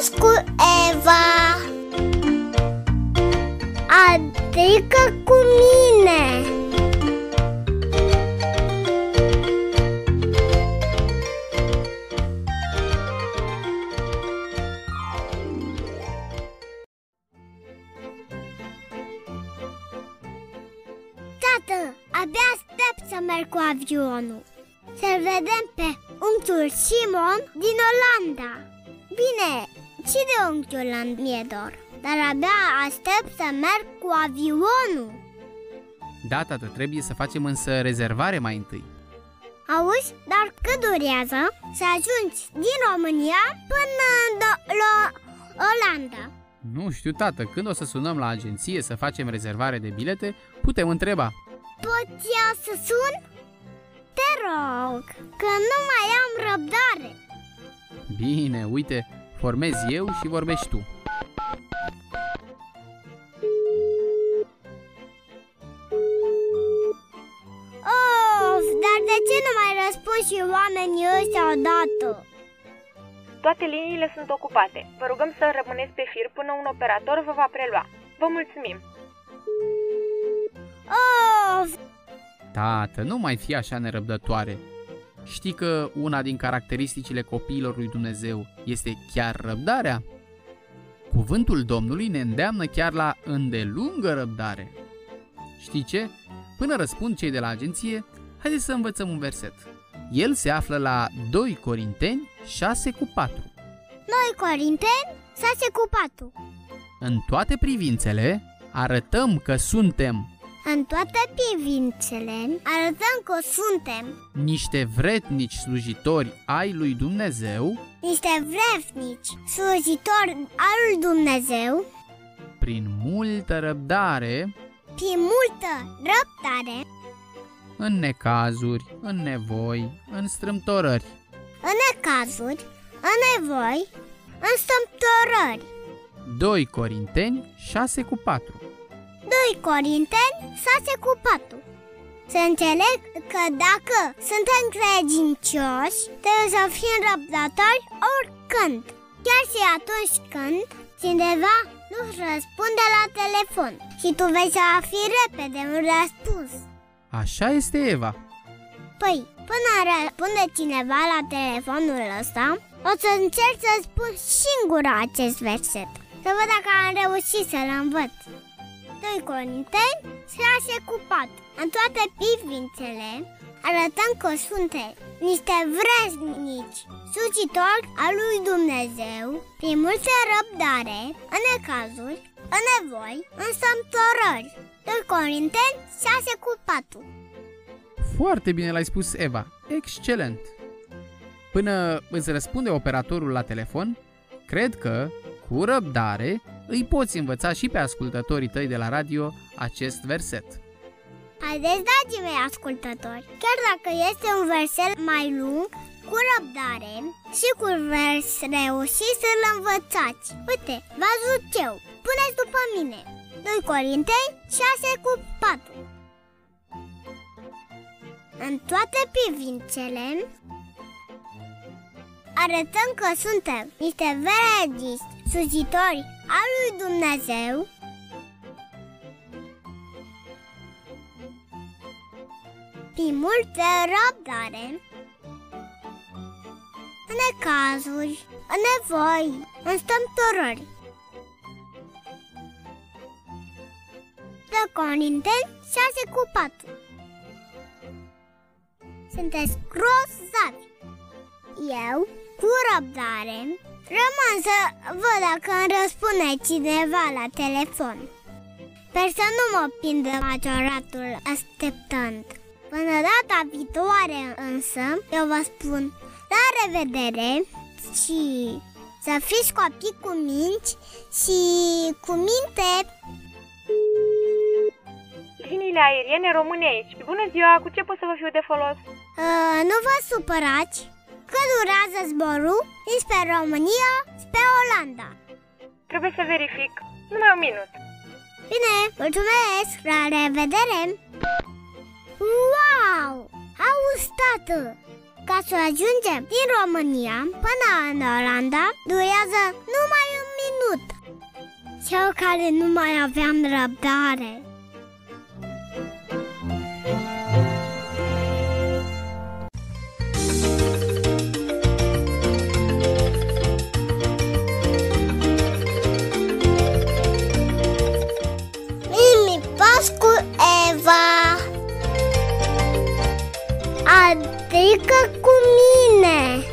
Ionuț cu Eva. Adică cu mine. Tată, abia aștept să merg cu avionul. Să vedem pe unchiul Simon din Olanda. Bine, și de unchiul mi-e dor, dar abia aștept să merg cu avionul. Da, tată, trebuie să facem însă rezervare mai întâi. Auzi, dar cât durează să ajungi din România până do- la Olanda? Nu știu, tată, când o să sunăm la agenție să facem rezervare de bilete, putem întreba. Poți eu să sun? Te rog, că nu mai am răbdare. Bine, uite, formez eu și vorbești tu. Of, dar de ce nu mai răspund și oamenii ăștia odată? Toate liniile sunt ocupate. Vă rugăm să rămâneți pe fir până un operator vă va prelua. Vă mulțumim! Of, Tată, nu mai fi așa nerăbdătoare. Știi că una din caracteristicile copiilor lui Dumnezeu este chiar răbdarea? Cuvântul Domnului ne îndeamnă chiar la îndelungă răbdare. Știi ce? Până răspund cei de la agenție, haideți să învățăm un verset. El se află la 2 Corinteni 6 cu 4. noi Corinteni, 6 cu 4. În toate privințele, arătăm că suntem În toate privințele arătăm că suntem. Niște vretnici slujitori ai lui Dumnezeu. Niște vrefnici, slujitori al lui Dumnezeu, prin multă răbdare, prin multă răbdare, în necazuri, în nevoi, în strâmtorări. în necazuri, în nevoi, în stămtorări. 2 Corinteni 6 cu 4 2 Corinteni 6 cu 4 Să înțeleg că dacă suntem credincioși, trebuie să fim răbdători oricând, chiar și atunci când cineva nu răspunde la telefon și tu vei să fi repede un răspuns. Așa este Eva. Păi, până răspunde cineva la telefonul ăsta, o să încerc să spun singur acest verset. Să văd dacă am reușit să-l învăț. 2 Corinteni 6 cu 4 În toate privințele arătăm că suntem niște vreznici, sucitori al lui Dumnezeu, prin multe răbdare, în necazuri, în nevoi, în sămtorări. 2 Corinteni 6 cu 4 Foarte bine l-ai spus, Eva. Excelent. Până îți răspunde operatorul la telefon, cred că, cu răbdare, îi poți învăța și pe ascultătorii tăi de la radio acest verset. Haideți, dragii mei ascultători, chiar dacă este un verset mai lung, cu răbdare și cu vers reușit să-l învățați. Uite, v-ați văzut eu. Puneți după mine. 2 Corinteni 6 cu 4 În toate privințele arătăm că suntem niște verediți, slujitori al lui Dumnezeu prin multă răbdare, în necazuri, în nevoi, în stămtorări. De Corinteni 6 cu 4 Sunteți grozavi! Eu, cu răbdare, rămân să văd dacă îmi răspunde cineva la telefon. Sper să nu mă prindă majoratul așteptând. Până data viitoare însă, eu vă spun la revedere și să fiți copii cu minți și cu minte. Liniile aeriene române aici. Bună ziua, cu ce pot să vă fiu de folos? Uh, nu vă supărați că durează zborul dinspre România spre Olanda. Trebuie să verific. Numai un minut. Bine, mulțumesc, la revedere! Wow! Auzi, tată! Ca să ajungem din România până în Olanda, durează numai un minut. Cel care nu mai aveam răbdare. Pătrică cu mine!